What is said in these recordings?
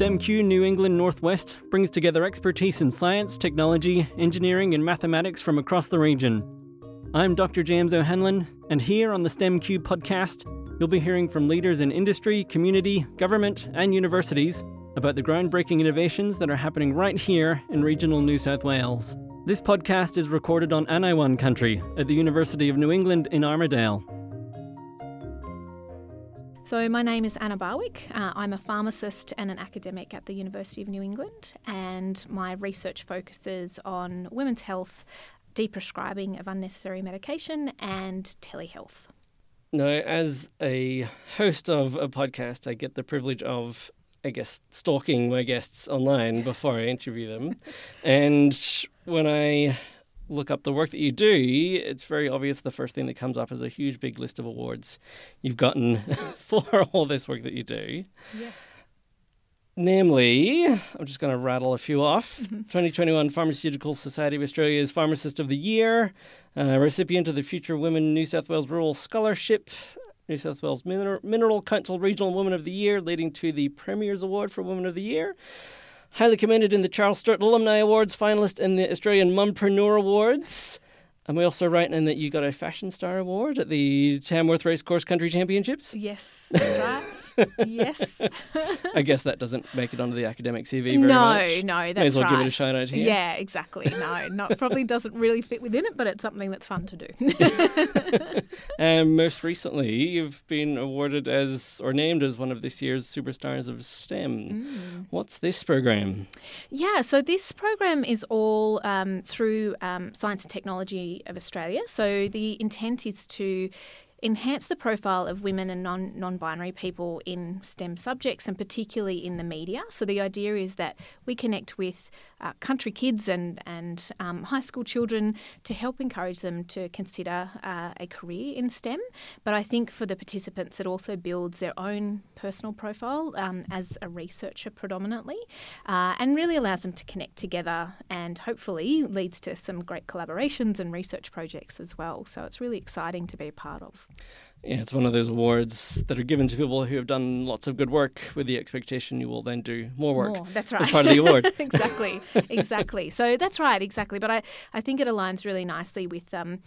STEMQ New England Northwest brings together expertise in science, technology, engineering, and mathematics from across the region. I'm Dr. James O'Hanlon, and here on the STEMQ podcast, you'll be hearing from leaders in industry, community, government, and universities about the groundbreaking innovations that are happening right here in regional New South Wales. This podcast is recorded on Anaiwan country at the University of New England in Armidale. So, my name is Anna Barwick. Uh, I'm a pharmacist and an academic at the University of New England, and my research focuses on women's health, deprescribing of unnecessary medication, and telehealth. Now, as a host of a podcast, I get the privilege of, I guess, stalking my guests online before I interview them. and when I look up the work that you do, it's very obvious the first thing that comes up is a huge big list of awards you've gotten for all this work that you do. Yes. Namely, I'm just going to rattle a few off. 2021 Pharmaceutical Society of Australia's Pharmacist of the Year, uh, recipient of the Future Women New South Wales Rural Scholarship, New South Wales Mineral, Mineral Council Regional Woman of the Year, leading to the Premier's Award for Woman of the Year. Highly commended in the Charles Sturt Alumni Awards, finalist in the Australian Mumpreneur Awards. And we also write in that you got a Fashion Star Award at the Tamworth Racecourse Country Championships. Yes, that's right. Yes. I guess that doesn't make it onto the academic CV very no, much. no, that's May as well right. give it a shout out here. Yeah, exactly. No, not probably doesn't really fit within it, but it's something that's fun to do. And most recently, you've been awarded as or named as one of this year's superstars of STEM. Mm. What's this program? Yeah, so this program is all um, through um, Science and Technology of Australia. So the intent is to enhance the profile of women and non non binary people in STEM subjects and particularly in the media. So the idea is that we connect with uh, country kids and and um, high school children to help encourage them to consider uh, a career in STEM. But I think for the participants, it also builds their own personal profile um, as a researcher predominantly, uh, and really allows them to connect together and hopefully leads to some great collaborations and research projects as well. So it's really exciting to be a part of. Yeah, it's one of those awards that are given to people who have done lots of good work with the expectation you will then do more work. More, that's right. as part of the award. exactly, exactly. So that's right, exactly. But I, I think it aligns really nicely with um,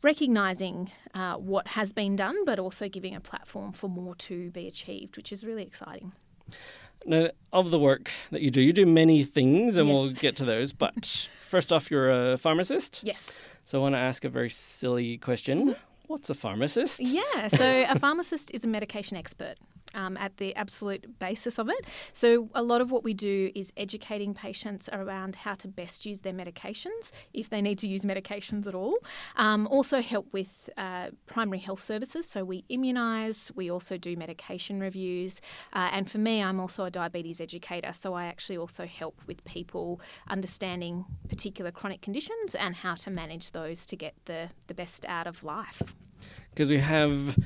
recognising uh, what has been done, but also giving a platform for more to be achieved, which is really exciting. Now, of the work that you do, you do many things, and we'll get to those. But first off, you're a pharmacist. Yes. So I want to ask a very silly question. What's a pharmacist? Yeah, so a pharmacist is a medication expert. Um, at the absolute basis of it. So, a lot of what we do is educating patients around how to best use their medications, if they need to use medications at all. Um, also, help with uh, primary health services. So, we immunise, we also do medication reviews. Uh, and for me, I'm also a diabetes educator. So, I actually also help with people understanding particular chronic conditions and how to manage those to get the, the best out of life. Because we have,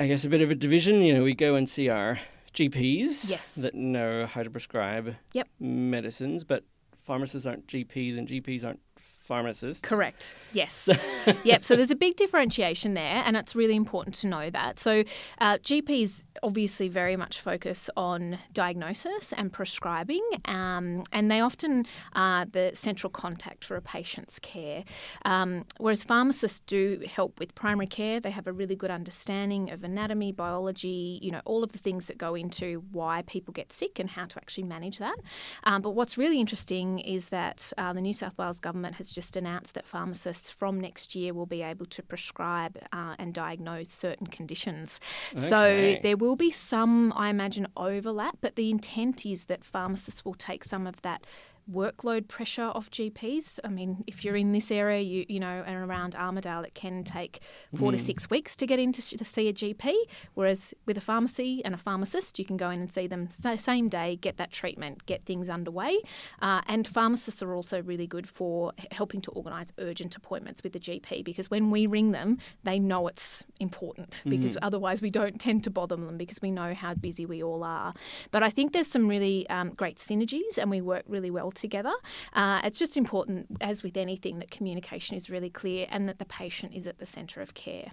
I guess, a bit of a division. You know, we go and see our GPs Yes. that know how to prescribe Yep. medicines, but pharmacists aren't GPs and GPs aren't pharmacists. Correct. Yes. yep. So there's a big differentiation there, and it's really important to know that. So uh, GPs obviously very much focus on diagnosis and prescribing, um, and they often are the central contact for a patient's care. Um, whereas pharmacists do help with primary care. They have a really good understanding of anatomy, biology, you know, all of the things that go into why people get sick and how to actually manage that. Um, but what's really interesting is that uh, the New South Wales government has just announced that pharmacists from next year will be able to prescribe uh, and diagnose certain conditions. So there will be some, I imagine, overlap, but the intent is that pharmacists will take some of that workload pressure off GPs. I mean, if you're in this area, you you know, and around Armidale, it can take four to six weeks to get in to, to see a GP. Whereas with a pharmacy and a pharmacist, you can go in and see them sa- same day, get that treatment, get things underway. Uh, and pharmacists are also really good for helping to organise urgent appointments with the GP because when we ring them, they know it's important because otherwise we don't tend to bother them because we know how busy we all are. But I think there's some really um, great synergies and we work really well together. Uh, it's just important, as with anything, that communication is really clear and that the patient is at the centre of care.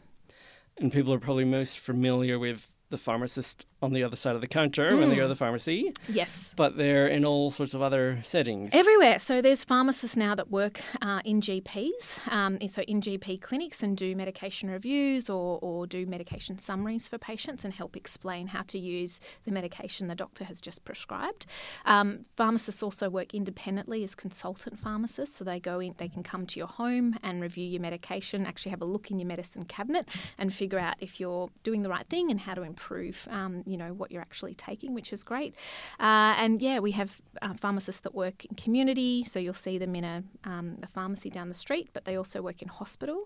And people are probably most familiar with the pharmacist on the other side of the counter when they go to Mm. the pharmacy, Yes. but they're in all sorts of other settings. Everywhere. So there's pharmacists now that work uh, in GPs, um, so in GP clinics and do medication reviews or, or do medication summaries for patients and help explain how to use the medication the doctor has just prescribed. Um, pharmacists also work independently as consultant pharmacists, so they go in, they can come to your home and review your medication, actually have a look in your medicine cabinet and figure out if you're doing the right thing and how to improve, um, you know, what you're actually taking, which is great. Uh, and yeah, we have uh, pharmacists that work in community, so you'll see them in a, um, a pharmacy down the street, but they also work in hospital,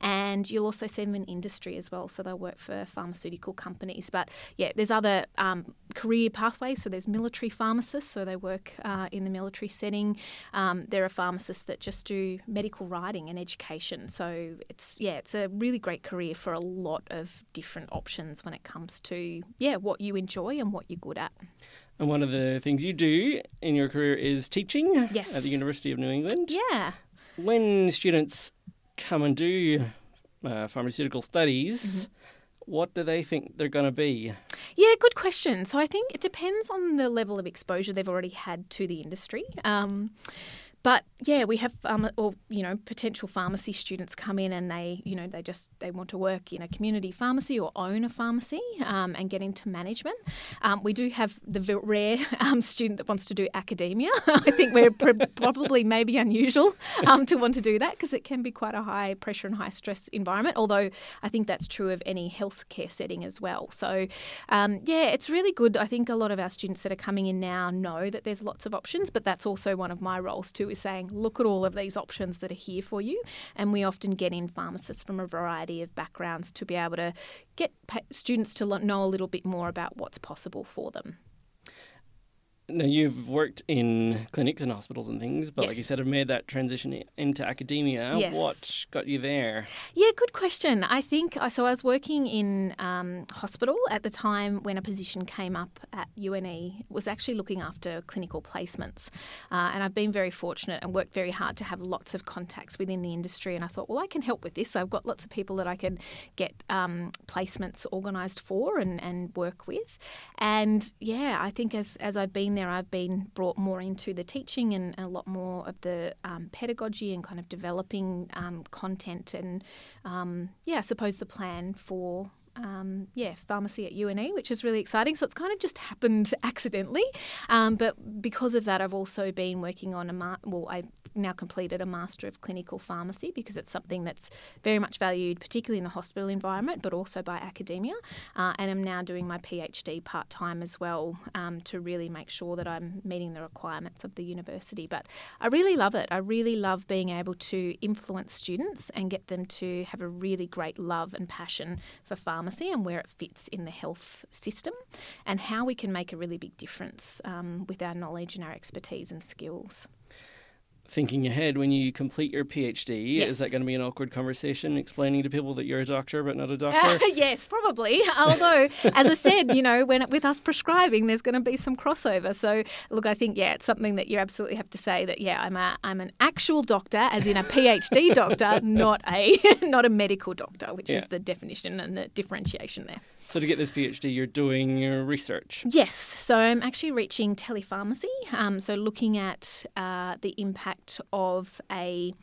and you'll also see them in industry as well. So they'll work for pharmaceutical companies. But yeah, there's other um, career pathways. So there's military pharmacists, so they work uh, in the military setting. Um, there are pharmacists that just do medical writing and education. So it's yeah, it's a really great career for a lot of different options when it comes to yeah what you enjoy and what you're good at. And one of the things you do in your career is teaching Yes. at the University of New England. Yeah. When students come and do uh, pharmaceutical studies, Mm-hmm. what do they think they're going to be? Yeah, good question. So I think it depends on the level of exposure they've already had to the industry. Um, but yeah, we have um, or you know potential pharmacy students come in and they you know they just they want to work in a community pharmacy or own a pharmacy um, and get into management. Um, we do have the rare um, student that wants to do academia. I think we're pr- probably maybe unusual um, to want to do that because it can be quite a high pressure and high stress environment. Although I think that's true of any healthcare setting as well. So um, yeah, it's really good. I think a lot of our students that are coming in now know that there's lots of options, but that's also one of my roles too saying, look at all of these options that are here for you. And we often get in pharmacists from a variety of backgrounds to be able to get students to know a little bit more about what's possible for them. Now, you've worked in clinics and hospitals and things, but like you said, have made that transition into academia. Yes. What got you there? Yeah, good question. I think uh, so. I was working in um, hospital at the time when a position came up at UNE. Was actually looking after clinical placements, uh, and I've been very fortunate and worked very hard to have lots of contacts within the industry. And I thought, well, I can help with this. I've got lots of people that I can get um, placements organised for and, and work with. And yeah, I think as as I've been there, I've been brought more into the teaching and a lot more of the um, pedagogy and kind of developing um, content and um, yeah, I suppose the plan for. Um, yeah, pharmacy at UNE, which is really exciting. So it's kind of just happened accidentally, um, but because of that, I've also been working on a ma- well, I've now completed a master of clinical pharmacy because it's something that's very much valued, particularly in the hospital environment, but also by academia. Uh, and I'm now doing my PhD part time as well um, to really make sure that I'm meeting the requirements of the university. But I really love it. I really love being able to influence students and get them to have a really great love and passion for pharmacy and where it fits in the health system and how we can make a really big difference um, with our knowledge and our expertise and skills. Thinking ahead, when you complete your PhD, Yes. is that going to be an awkward conversation explaining to people that you're a doctor but not a doctor? yes, probably. Although, as I said, you know, when with us prescribing, there's going to be some crossover. So, look, I think yeah, it's something that you absolutely have to say that yeah, I'm a I'm an actual doctor, as in a PhD doctor, not a not a medical doctor, which Yeah. is the definition and the differentiation there. So, to get this PhD, you're doing research. Yes, so I'm actually reaching telepharmacy. Um, so looking at uh, the impact of a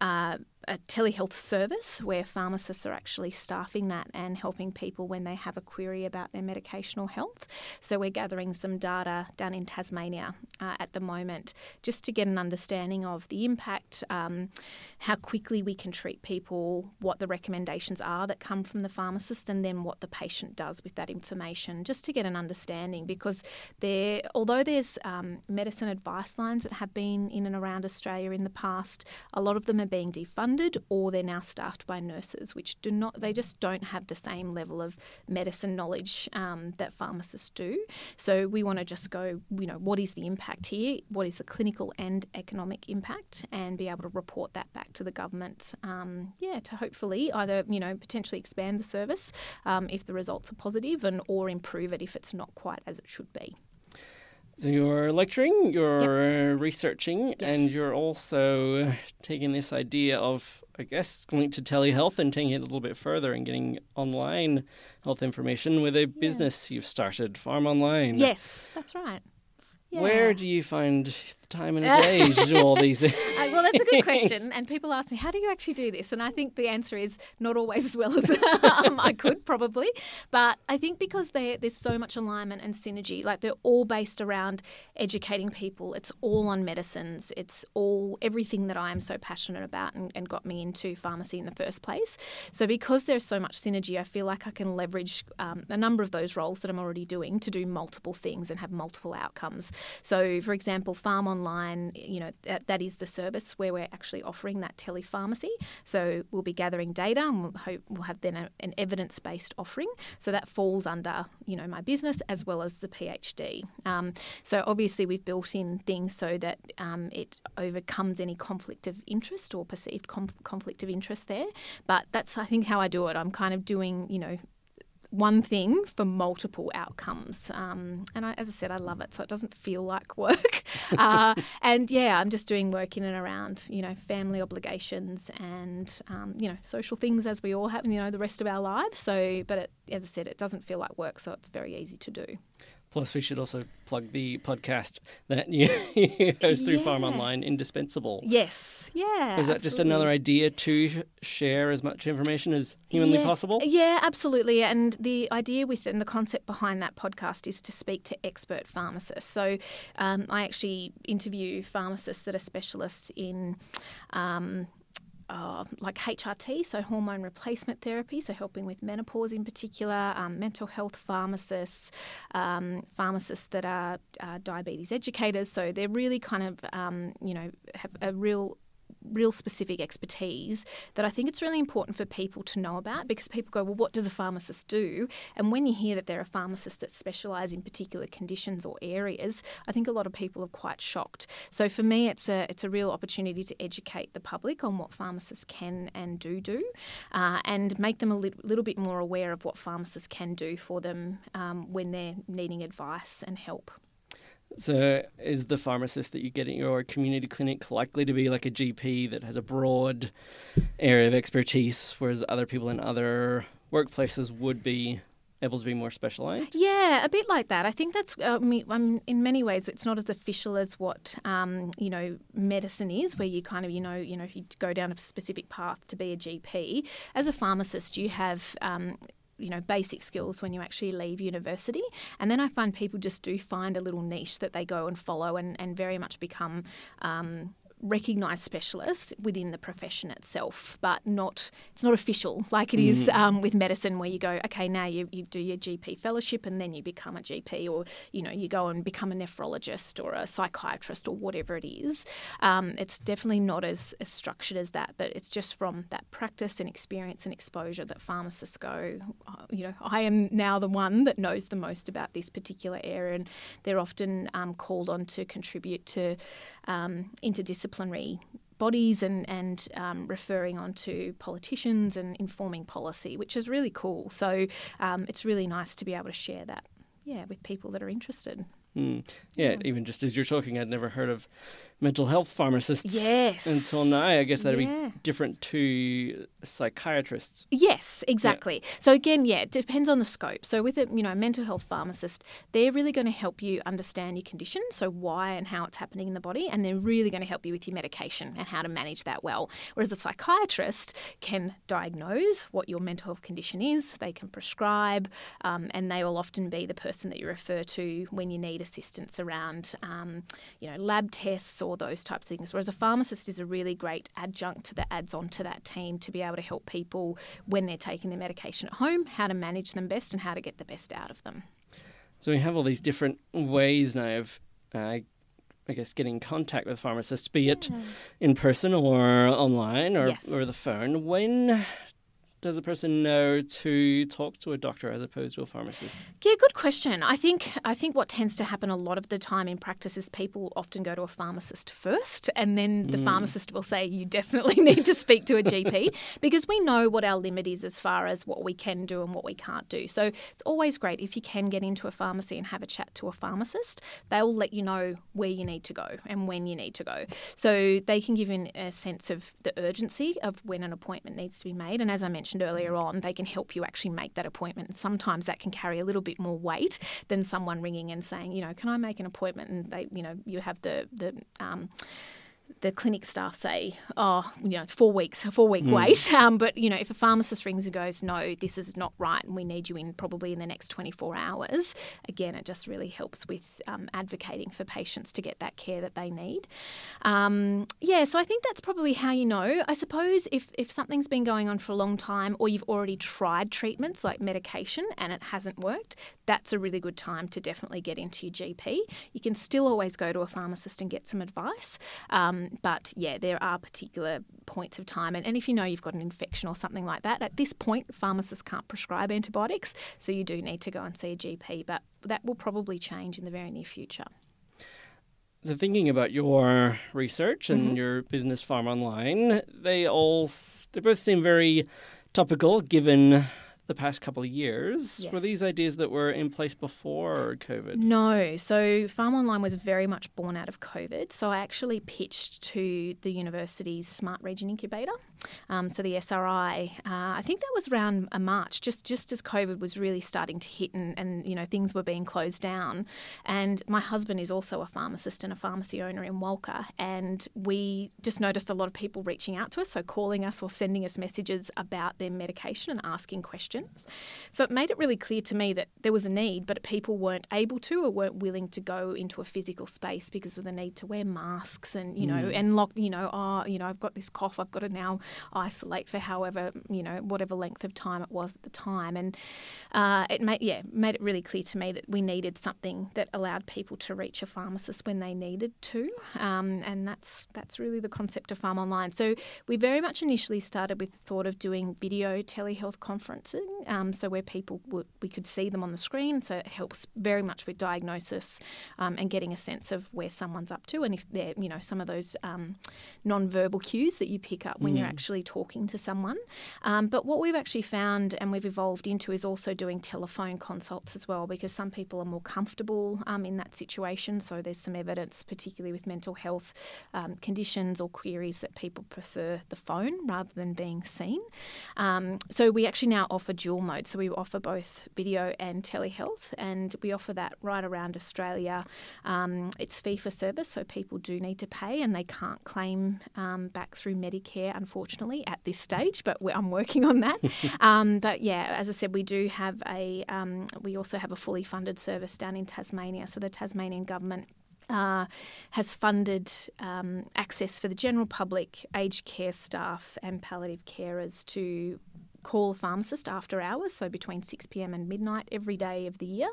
uh, a telehealth service where pharmacists are actually staffing that and helping people when they have a query about their medicational health. So we're gathering some data down in Tasmania uh, at the moment just to get an understanding of the impact, um, how quickly we can treat people, what the recommendations are that come from the pharmacist, and then what the patient does with that information, just to get an understanding. Because there, although there's um, medicine advice lines that have been in and around Australia in the past, a lot of them are being defunded or they're now staffed by nurses, which do not, they just don't have the same level of medicine knowledge um, that pharmacists do. So we want to just go, you know, what is the impact here? What is the clinical and economic impact? And be able to report that back to the government, um, yeah, to hopefully either, you know, potentially expand the service um, if the results are positive and or improve it if it's not quite as it should be. So, you're lecturing, you're uh, researching, Yes. and you're also taking this idea of I guess, linked to telehealth and taking it a little bit further and getting online health information with a business you've started, Pharm Online. Yes, that's right. Yeah. Where do you find time in a day to do all these things? Uh, well, that's a good question. And people ask me, how do you actually do this? And I think the answer is not always as well as um, I could, probably. But I think because there's so much alignment and synergy, like they're all based around educating people, it's all on medicines, it's all everything that I am so passionate about and, and got me into pharmacy in the first place. So because there's so much synergy, I feel like I can leverage um, a number of those roles that I'm already doing to do multiple things and have multiple outcomes. So, for example, Pharm Online, you know, that, that is the service where we're actually offering that telepharmacy. So we'll be gathering data and we'll, hope we'll have then a, an evidence-based offering. So that falls under, you know, my business as well as the PhD. Um, so obviously we've built in things so that um, it overcomes any conflict of interest or perceived conf- conflict of interest there. But that's, I think, how I do it. I'm kind of doing, you know, one thing for multiple outcomes. Um, and I, as I said, I love it, so it doesn't feel like work. uh, and yeah, I'm just doing work in and around, you know, family obligations and, um, you know, social things as we all have, you know, the rest of our lives. So, but it, as I said, it doesn't feel like work, so it's very easy to do. Plus, we should also plug the podcast that you host through yeah. Pharm Online, Indispensable. Yes, yeah. Is that absolutely. just another idea to share as much information as humanly yeah. possible? Yeah, absolutely. And the idea with and the concept behind that podcast is to speak to expert pharmacists. So um, I actually interview pharmacists that are specialists in. Um, uh, like HRT, so hormone replacement therapy, so helping with menopause in particular, um, mental health pharmacists, um, pharmacists that are uh, diabetes educators. So they're really kind of, um, you know, have a real real specific expertise that I think it's really important for people to know about because people go, well, what does a pharmacist do? And when you hear that there are pharmacists that specialise in particular conditions or areas, I think a lot of people are quite shocked. So for me, it's a it's a real opportunity to educate the public on what pharmacists can and do do, uh, and make them a li- little bit more aware of what pharmacists can do for them um, when they're needing advice and help. So, is the pharmacist that you get in your community clinic likely to be like a GP that has a broad area of expertise, whereas other people in other workplaces would be able to be more specialised? Yeah, a bit like that. I think that's uh, um, in many ways it's not as official as what um, you know medicine is, where you kind of you know you know if you go down a specific path to be a GP. As a pharmacist, you have um, you know basic skills when you actually leave university. And then i find people just do find a little niche that they go and follow and, and very much become um, recognised specialists within the profession itself, but not it's not official like it is mm. um, with medicine, where you go, okay, now you, you do your GP fellowship and then you become a GP, or you know you go and become a nephrologist or a psychiatrist or whatever it is. Um, it's definitely not as, as structured as that, but it's just from that practice and experience and exposure that pharmacists go, oh, you know, I am now the one that knows the most about this particular area, and they're often um, called on to contribute to um, interdisciplinary bodies and, and um, referring on to politicians and informing policy, which is really cool. So um, it's really nice to be able to share that, yeah, with people that are interested. Mm. Yeah, yeah, even just as you're talking, I'd never heard of mental health pharmacists yes. until now. I guess that'd yeah. be different to psychiatrists. Yes, exactly. Yeah. So again, yeah, it depends on the scope. So with a you know mental health pharmacist, they're really going to help you understand your condition, so why and how it's happening in the body, and they're really going to help you with your medication and how to manage that well. Whereas a psychiatrist can diagnose what your mental health condition is, they can prescribe, um, and they will often be the person that you refer to when you need assistance around um, you know lab tests or those types of things. Whereas a pharmacist is a really great adjunct that adds on to that team to be able to help people when they're taking their medication at home, how to manage them best and how to get the best out of them. So we have all these different ways now of, uh, I guess, getting in contact with pharmacists, be it in person or online or, yes. or the phone. When does a person know to talk to a doctor as opposed to a pharmacist? Yeah, good question. I think I think what tends to happen a lot of the time in practice is people often go to a pharmacist first, and then the mm. pharmacist will say you definitely need to speak to a GP because we know what our limit is as far as what we can do and what we can't do. So it's always great if you can get into a pharmacy and have a chat to a pharmacist. They'll let you know where you need to go and when you need to go, so they can give you a sense of the urgency of when an appointment needs to be made. And as I mentioned mentioned earlier on, they can help you actually make that appointment. Sometimes that can carry a little bit more weight than someone ringing and saying, you know, can I make an appointment? And they, you know, you have the the um, the clinic staff say, oh, you know, it's four weeks, a four week mm. wait. Um, but, you know, if a pharmacist rings and goes, no, this is not right and we need you in probably in the next 24 hours, again, it just really helps with um, advocating for patients to get that care that they need. Um, yeah, so I think that's probably how you know. I suppose if, if something's been going on for a long time or you've already tried treatments like medication and it hasn't worked, that's a really good time to definitely get into your GP. You can still always go to a pharmacist and get some advice. Um, um, but yeah, there are particular points of time. And, and if you know you've got an infection or something like that, at this point, pharmacists can't prescribe antibiotics. So you do need to go and see a GP. But that will probably change in the very near future. So, thinking about your research and mm-hmm. your business pharm online, they all they both seem very topical given the past couple of years. Yes. Were these ideas that were in place before COVID? No. So Pharm Online was very much born out of COVID. So I actually pitched to the university's Smart Region Incubator. Um, so the SRI, uh, I think that was around a March, just just as COVID was really starting to hit and, and you know things were being closed down. And my husband is also a pharmacist and a pharmacy owner in Walcha, and we just noticed a lot of people reaching out to us, so calling us or sending us messages about their medication and asking questions. So it made it really clear to me that there was a need, but people weren't able to or weren't willing to go into a physical space because of the need to wear masks and you know mm. and lock you know oh you know I've got this cough I've got to now isolate for however you know whatever length of time it was at the time, and uh, it made yeah made it really clear to me that we needed something that allowed people to reach a pharmacist when they needed to, um, and that's that's really the concept of Pharm Online. So we very much initially started with the thought of doing video telehealth conferencing, um, so where people w- we could see them on the screen, so it helps very much with diagnosis um, and getting a sense of where someone's up to, and if they're you know some of those um, non-verbal cues that you pick up when mm. you're actually talking to someone. Um, but what we've actually found and we've evolved into is also doing telephone consults as well because some people are more comfortable um, in that situation. So there's some evidence, particularly with mental health um, conditions or queries, that people prefer the phone rather than being seen. Um, so we actually now offer dual mode. So we offer both video and telehealth, and we offer that right around Australia. Um, it's fee for service, so people do need to pay and they can't claim um, back through Medicare, unfortunately, at this stage, but I'm working on that. um, but yeah, as I said, we do have a, um, we also have a fully funded service down in Tasmania. So the Tasmanian government uh, has funded um, access for the general public, aged care staff, and palliative carers to call a pharmacist after hours, so between 6 pm and midnight every day of the year,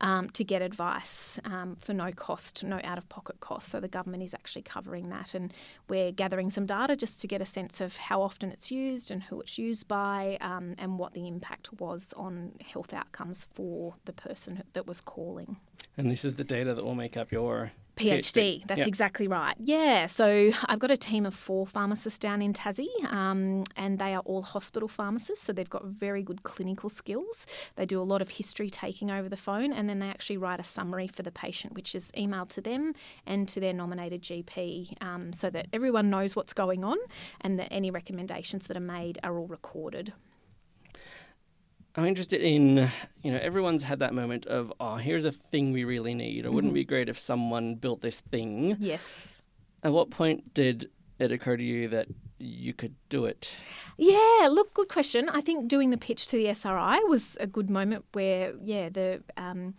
um, to get advice um, for no cost, no out of pocket cost. So the government is actually covering that, and we're gathering some data just to get a sense of how often it's used and who it's used by, um, and what the impact was on health outcomes for the person that was calling. And this is the data that will make up your PhD. PhD. That's yep. exactly right. Yeah. So I've got a team of four pharmacists down in Tassie, um, and they are all hospital pharmacists. So they've got very good clinical skills. They do a lot of history taking over the phone, and then they actually write a summary for the patient, which is emailed to them and to their nominated GP, um, so that everyone knows what's going on and that any recommendations that are made are all recorded. I'm interested in, you know, everyone's had that moment of, oh, here's a thing we really need. Or mm-hmm. wouldn't it be great if someone built this thing? Yes. At what point did it occur to you that you could do it? Yeah, look, good question. I think doing the pitch to the SRI was a good moment where, yeah, the. Um,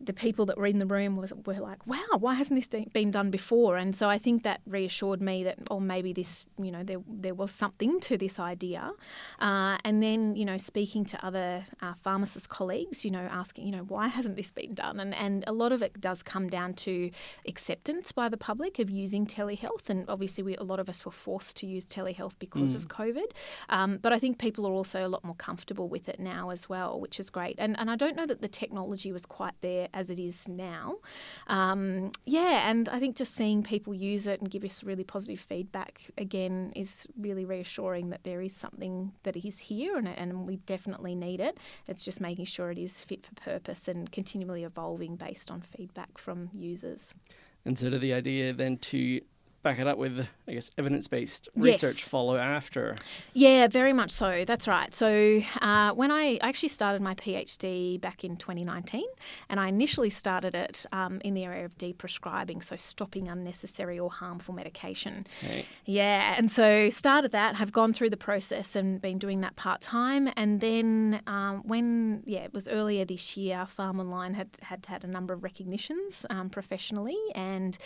the people that were in the room was, were like, wow, why hasn't this been done before? And so I think that reassured me that, oh, maybe this, you know, there, there was something to this idea. Uh, and then, you know, speaking to other uh, pharmacist colleagues, you know, asking, you know, why hasn't this been done? And, and a lot of it does come down to acceptance by the public of using telehealth. And obviously, we, a lot of us were forced to use telehealth because mm. of COVID. Um, but I think people are also a lot more comfortable with it now as well, which is great. And, and I don't know that the technology was quite there as it is now. Um, yeah, and I think just seeing people use it and give us really positive feedback again is really reassuring that there is something that is here and, and we definitely need it. It's just making sure it is fit for purpose and continually evolving based on feedback from users. And so, the idea then to back it up with, I guess, evidence based research yes. follow after. Yeah, very much so. That's right. So, uh, when I actually started my PhD back in 2019, and I initially started it um, in the area of deprescribing, so stopping unnecessary or harmful medication. Okay. Yeah, and so started that, have gone through the process and been doing that part time. And then um, when, yeah, it was earlier this year, Pharm Online had had, had a number of recognitions um, professionally and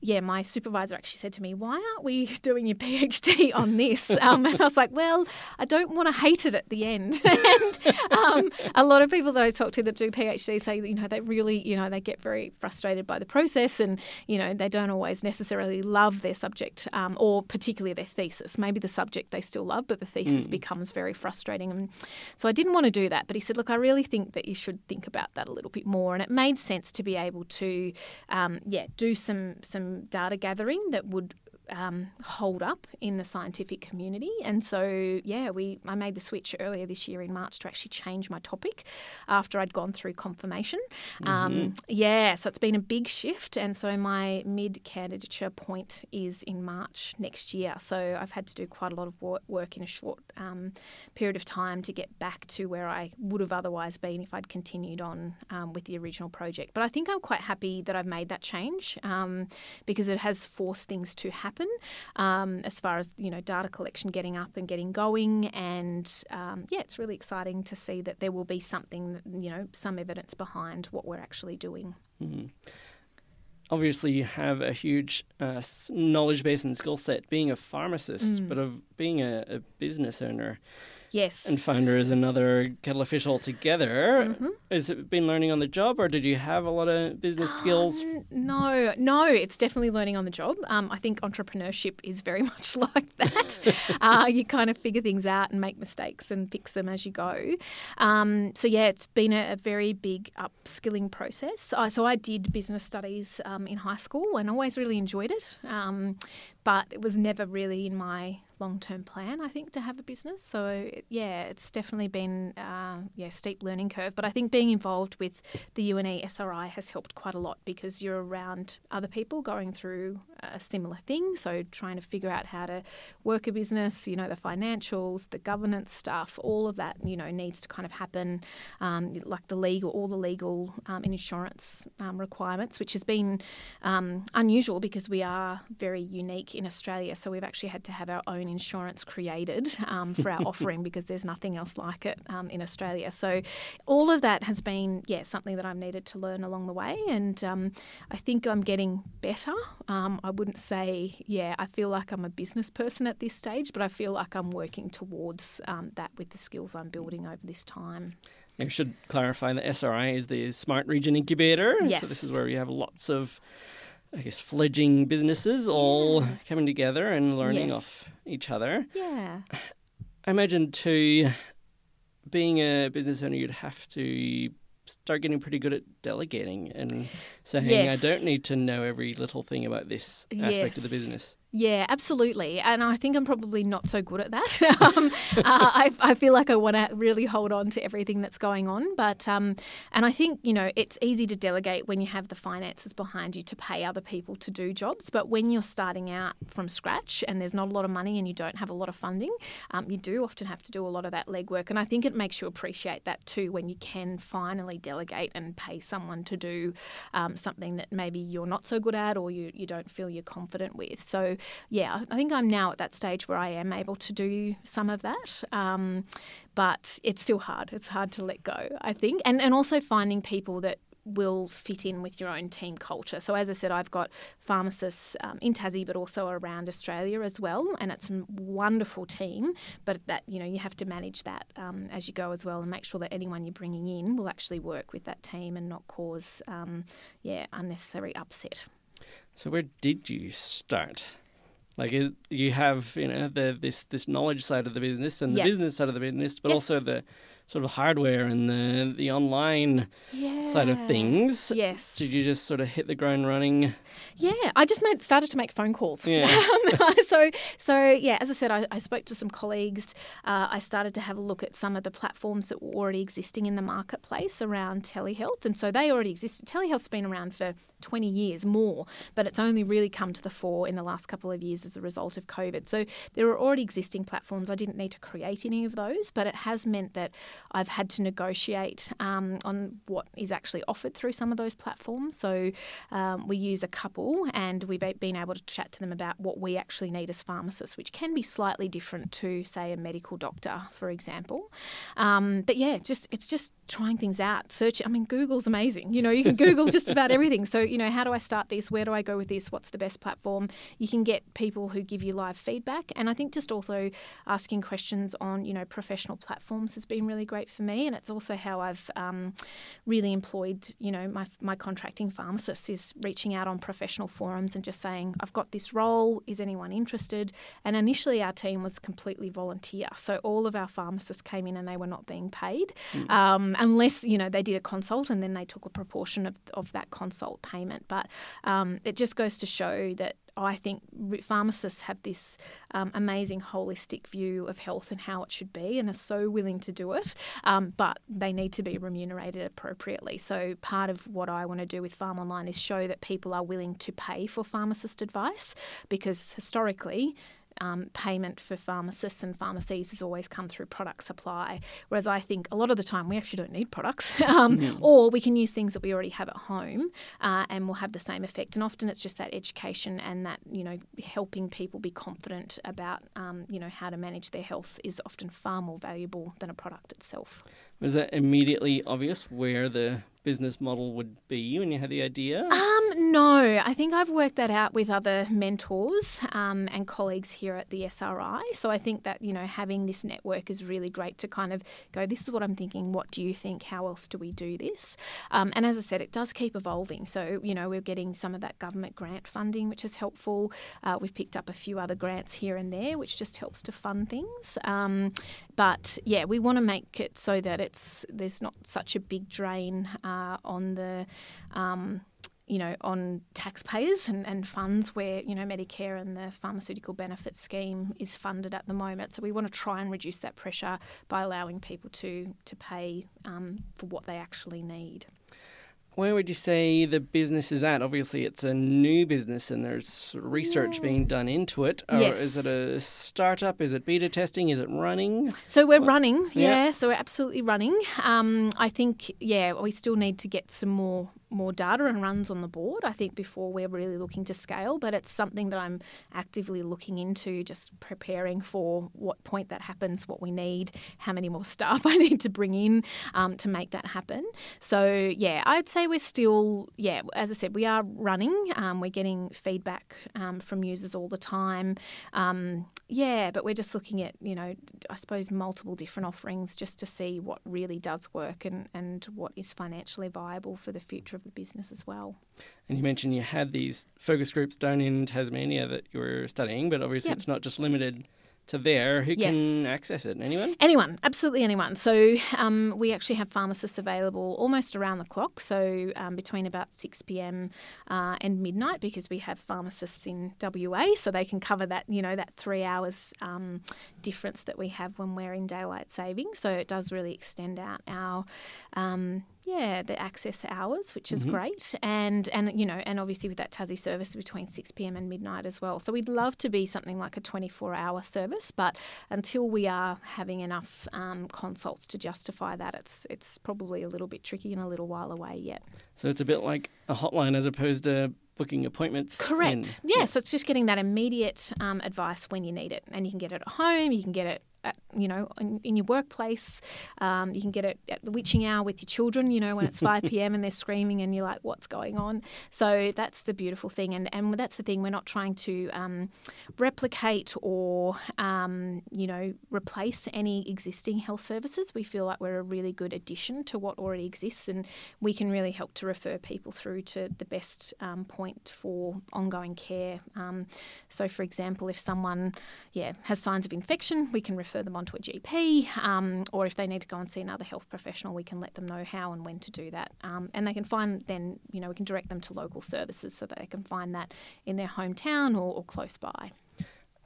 yeah, my supervisor actually said to me, Why aren't we doing your PhD on this? Um, and I was like, Well, I don't want to hate it at the end. and um, a lot of people that I talk to that do PhD say that, you know, they really, you know, they get very frustrated by the process and, you know, they don't always necessarily love their subject um, or particularly their thesis. Maybe the subject they still love, but the thesis mm. becomes very frustrating. And so I didn't want to do that. But he said, Look, I really think that you should think about that a little bit more. And it made sense to be able to, um, yeah, do some, some data gathering that would um, hold up in the scientific community. And so, yeah, we I made the switch earlier this year in March to actually change my topic after I'd gone through confirmation. Mm-hmm. Um, yeah, so it's been a big shift. And so my mid candidature point is in March next year. So I've had to do quite a lot of work in a short um, period of time to get back to where I would have otherwise been if I'd continued on um, with the original project. But I think I'm quite happy that I've made that change um, because it has forced things to happen happen um, as far as you know data collection getting up and getting going. And um, yeah, it's really exciting to see that there will be something, you know, some evidence behind what we're actually doing. Mm-hmm obviously you have a huge uh, knowledge base and skill set being a pharmacist, mm. but of being a, a, business owner. Yes. And founder is another kettle of fish altogether. Mm-hmm. Has it been learning on the job, or did you have a lot of business skills? Um, no, no, it's definitely learning on the job. Um, I think entrepreneurship is very much like that. uh, you kind of figure things out and make mistakes and fix them as you go. Um, so yeah, it's been a, a, very big upskilling process. I, so I did business studies um, in high school and always really enjoyed it um, but it was never really in my long term plan, I think, to have a business. So yeah, it's definitely been uh, yeah steep learning curve. But I think being involved with the UNE SRI has helped quite a lot because you're around other people going through a similar thing. So trying to figure out how to work a business, you know, the financials, the governance stuff, all of that, you know, needs to kind of happen, um, like the legal, all the legal um, and insurance um, requirements, which has been um, unusual because we are very unique in Australia. So we've actually had to have our own insurance created um, for our offering because there's nothing else like it um, in Australia. So all of that has been, yeah, something that I've needed to learn along the way, and I think I'm getting better. I wouldn't say, yeah, I feel like I'm a business person at this stage, but I feel like I'm working towards um, that with the skills I'm building over this time. I should clarify that SRI is the Smart Region Incubator. Yes. So this is where we have lots of, I guess, fledging businesses all yeah. coming together and learning yes. off each other. Yeah. I imagine too, being a business owner, you'd have to start getting pretty good at delegating and saying, yes. I don't need to know every little thing about this aspect yes. of the business. Yeah, absolutely. And I think I'm probably not so good at that. um, uh, I, I, feel like I want to really hold on to everything that's going on. But, um, and I think, you know, it's easy to delegate when you have the finances behind you to pay other people to do jobs. But when you're starting out from scratch and there's not a lot of money and you don't have a lot of funding, um, you do often have to do a lot of that legwork. And I think it makes you appreciate that too when you can finally delegate and pay someone to do um, something that maybe you're not so good at or you, you don't feel you're confident with. So, yeah, I think I'm now at that stage where I am able to do some of that. Um, but it's still hard. It's hard to let go, I think. And, and also finding people that will fit in with your own team culture. So, as I said, I've got pharmacists um, in Tassie, but also around Australia as well, and it's a wonderful team. But that you know you have to manage that um, as you go as well, and make sure that anyone you're bringing in will actually work with that team and not cause um, yeah unnecessary upset. So, where did you start? Like you have, you know, the this this knowledge side of the business and the Yep. business side of the business, but also the sort of hardware and the the online Yeah. side of things. Yes. Did you just sort of hit the ground running? Yeah, I just made, started to make phone calls. Yeah. Um, so, so yeah, as I said, I, I spoke to some colleagues. Uh, I started to have a look at some of the platforms that were already existing in the marketplace around telehealth, and so they already existed. Telehealth's been around for 20 years more, but it's only really come to the fore in the last couple of years as a result of COVID. So there were already existing platforms. I didn't need to create any of those, but it has meant that I've had to negotiate um, on what is actually offered through some of those platforms. So um, we use a couple, and we've been able to chat to them about what we actually need as pharmacists, which can be slightly different to, say, a medical doctor, for example. Um, but yeah, just it's just trying things out. Search. I mean, Google's amazing. You know, you can Google just about everything. So you know, how do I start this? Where do I go with this? What's the best platform? You can get people who give you live feedback, and I think just also asking questions on you know professional platforms has been really great for me, and it's also how I've um, really employed you know my my contracting pharmacist is reaching out on professional forums and just saying I've got this role. Is anyone interested? And initially our team was completely volunteer, so all of our pharmacists came in and they were not being paid um, unless you know they did a consult and then they took a proportion of, of that consult payment. But um, it just goes to show that I think pharmacists have this um, amazing holistic view of health and how it should be, and are so willing to do it. Um, but they need to be remunerated appropriately. So part of what I want to do with Pharm Online is show that people are willing to pay for pharmacist advice, because historically um, payment for pharmacists and pharmacies has always come through product supply. Whereas I think a lot of the time we actually don't need products, um, or we can use things that we already have at home uh, and will have the same effect. And often it's just that education and that you know helping people be confident about um, you know how to manage their health is often far more valuable than a product itself. Was that immediately obvious where the business model would be when you had the idea? Um, no, I think I've worked that out with other mentors um, and colleagues here at the SRI. So I think that you know having this network is really great to kind of go. This is what I'm thinking. What do you think? How else do we do this? Um, and as I said, it does keep evolving. So you know we're getting some of that government grant funding, which is helpful. Uh, we've picked up a few other grants here and there, which just helps to fund things. Um, but yeah, we want to make it so that it's there's not such a big drain uh, on the um, you know, on taxpayers and, and funds where, you know, Medicare and the pharmaceutical benefits scheme is funded at the moment. So we want to try and reduce that pressure by allowing people to, to pay um, for what they actually need. Where would you say the business is at? Obviously, it's a new business and there's research being done into it. Or is it a startup? Is it beta testing? Is it running? So we're running, Yeah. yeah. So we're absolutely running. Um, I think, yeah, we still need to get some more more data and runs on the board. I think before we're really looking to scale, but it's something that I'm actively looking into, just preparing for what point that happens, what we need, how many more staff I need to bring in um, to make that happen. So yeah, I'd say we're still, yeah, as I said, we are running. Um, we're getting feedback um, from users all the time. Yeah, but we're just looking at, you know, I suppose multiple different offerings just to see what really does work and, and what is financially viable for the future of the business as well. And you mentioned you had these focus groups down in Tasmania that you were studying, but obviously Yep. it's not just limited to there. Who can access it? Anyone? Anyone, absolutely anyone. So um, we actually have pharmacists available almost around the clock. So um, between about 6 p.m. Uh, and midnight, because we have pharmacists in WA, so they can cover that, you know, that three hours um, difference that we have when we're in daylight saving. So it does really extend out our um, yeah, the access hours, which is great, and and you know, and obviously with that Tassie service between six pm and midnight as well. So we'd love to be something like a twenty four hour service, but until we are having enough um, consults to justify that, it's it's probably a little bit tricky and a little while away yet. So it's a bit like a hotline as opposed to booking appointments. Correct. in. Yeah, so it's just getting that immediate um, advice when you need it, and you can get it at home, you can get it at, you know, in, in your workplace. Um, you can get it at the witching hour with your children, you know, when it's 5 p.m. and they're screaming and you're like, what's going on? So that's the beautiful thing. And, and that's the thing, we're not trying to um, replicate or, um, you know, replace any existing health services. We feel like we're a really good addition to what already exists and we can really help to refer people through to the best um, point for ongoing care. Um, so, for example, if someone, yeah, has signs of infection, we can refer them on to a GP, um, or if they need to go and see another health professional, we can let them know how and when to do that. Um, and they can find then, you know, we can direct them to local services so that they can find that in their hometown or, or close by.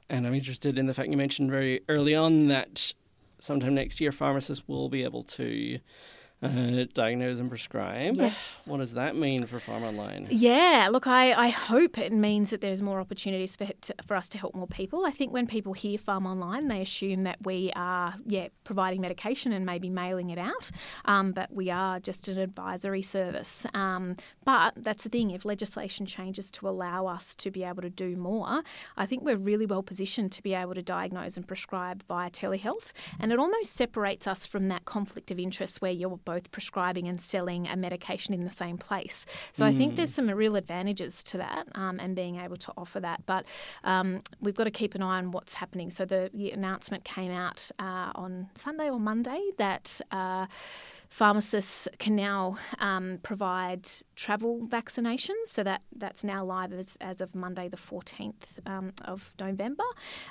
And I'm interested in the fact you mentioned very early on that sometime next year pharmacists will be able to uh, diagnose and prescribe. Yes. What does that mean for Pharm Online? Yeah, look, I, I hope it means that there's more opportunities for, to, for us to help more people. I think when people hear Pharm Online, they assume that we are, yeah, providing medication and maybe mailing it out, um, but we are just an advisory service. Um, but that's the thing, if legislation changes to allow us to be able to do more, I think we're really well positioned to be able to diagnose and prescribe via telehealth. And it almost separates us from that conflict of interest where you're both both prescribing and selling a medication in the same place. So mm. I think there's mm. some real advantages to that um, and being able to offer that. But um, we've got to keep an eye on what's happening. So the, the announcement came out uh, on Sunday or Monday that. Uh, pharmacists can now um, provide travel vaccinations. So that, that's now live as, as of Monday, the 14th um, of November.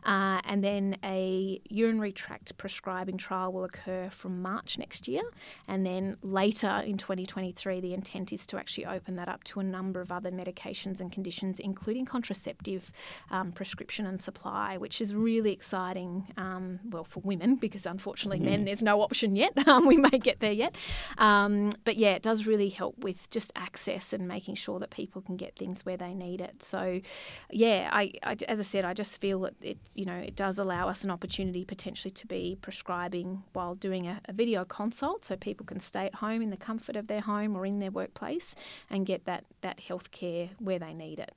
Uh, and then a urinary tract prescribing trial will occur from March next year. And then later in 2023, the intent is to actually open that up to a number of other medications and conditions, including contraceptive um, prescription and supply, which is really exciting, um, well, for women, because unfortunately, mm. men, there's no option yet. Um, we may get there yet. Um, but yeah, it does really help with just access and making sure that people can get things where they need it. So yeah, I, I as I said, I just feel that it you know it does allow us an opportunity potentially to be prescribing while doing a, a video consult, so people can stay at home in the comfort of their home or in their workplace and get that that health care where they need it.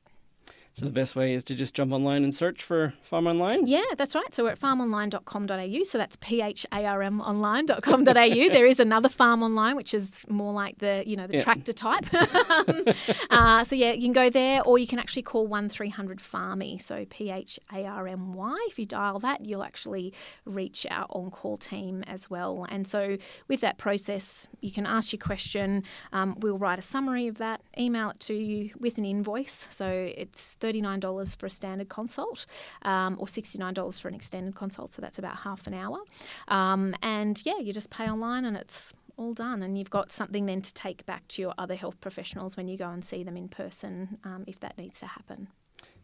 So the best way is to just jump online and search for Pharm Online? Yeah, that's right. So we're at pharmonline.com.au. So that's P-H-A-R-M online.com.au. there is another Farm Online, which is more like the, you know, the yeah. tractor type. uh, so yeah, you can go there or you can actually call 1300 Pharmy. So P-H-A-R-M-Y. If you dial that, you'll actually reach our on-call team as well. And so with that process, you can ask your question. Um, we'll write a summary of that, email it to you with an invoice. So it's $39 for a standard consult um, or $69 for an extended consult. So that's about half an hour. Um, and yeah, you just pay online and it's all done. And you've got something then to take back to your other health professionals when you go and see them in person um, if that needs to happen.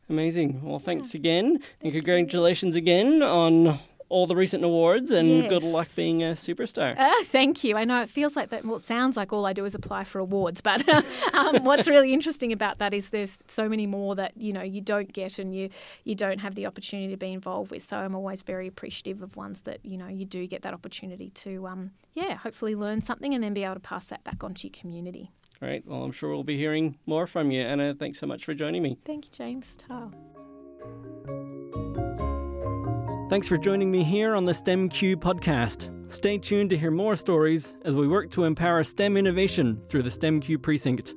Amazing. Well, thanks yeah. again. and congratulations again on all the recent awards and yes. good luck being a superstar. Uh, thank you. I know it feels like that. Well, it sounds like all I do is apply for awards, but um, what's really interesting about that is there's so many more that you know you don't get and you you don't have the opportunity to be involved with. So I'm always very appreciative of ones that you know you do get that opportunity to um, yeah hopefully learn something and then be able to pass that back on to your community. Great. Well, I'm sure we'll be hearing more from you, Anna. Thanks so much for joining me. Thank you, James. Thanks for joining me here on the STEMQ podcast. Stay tuned to hear more stories as we work to empower STEM innovation through the STEMQ precinct.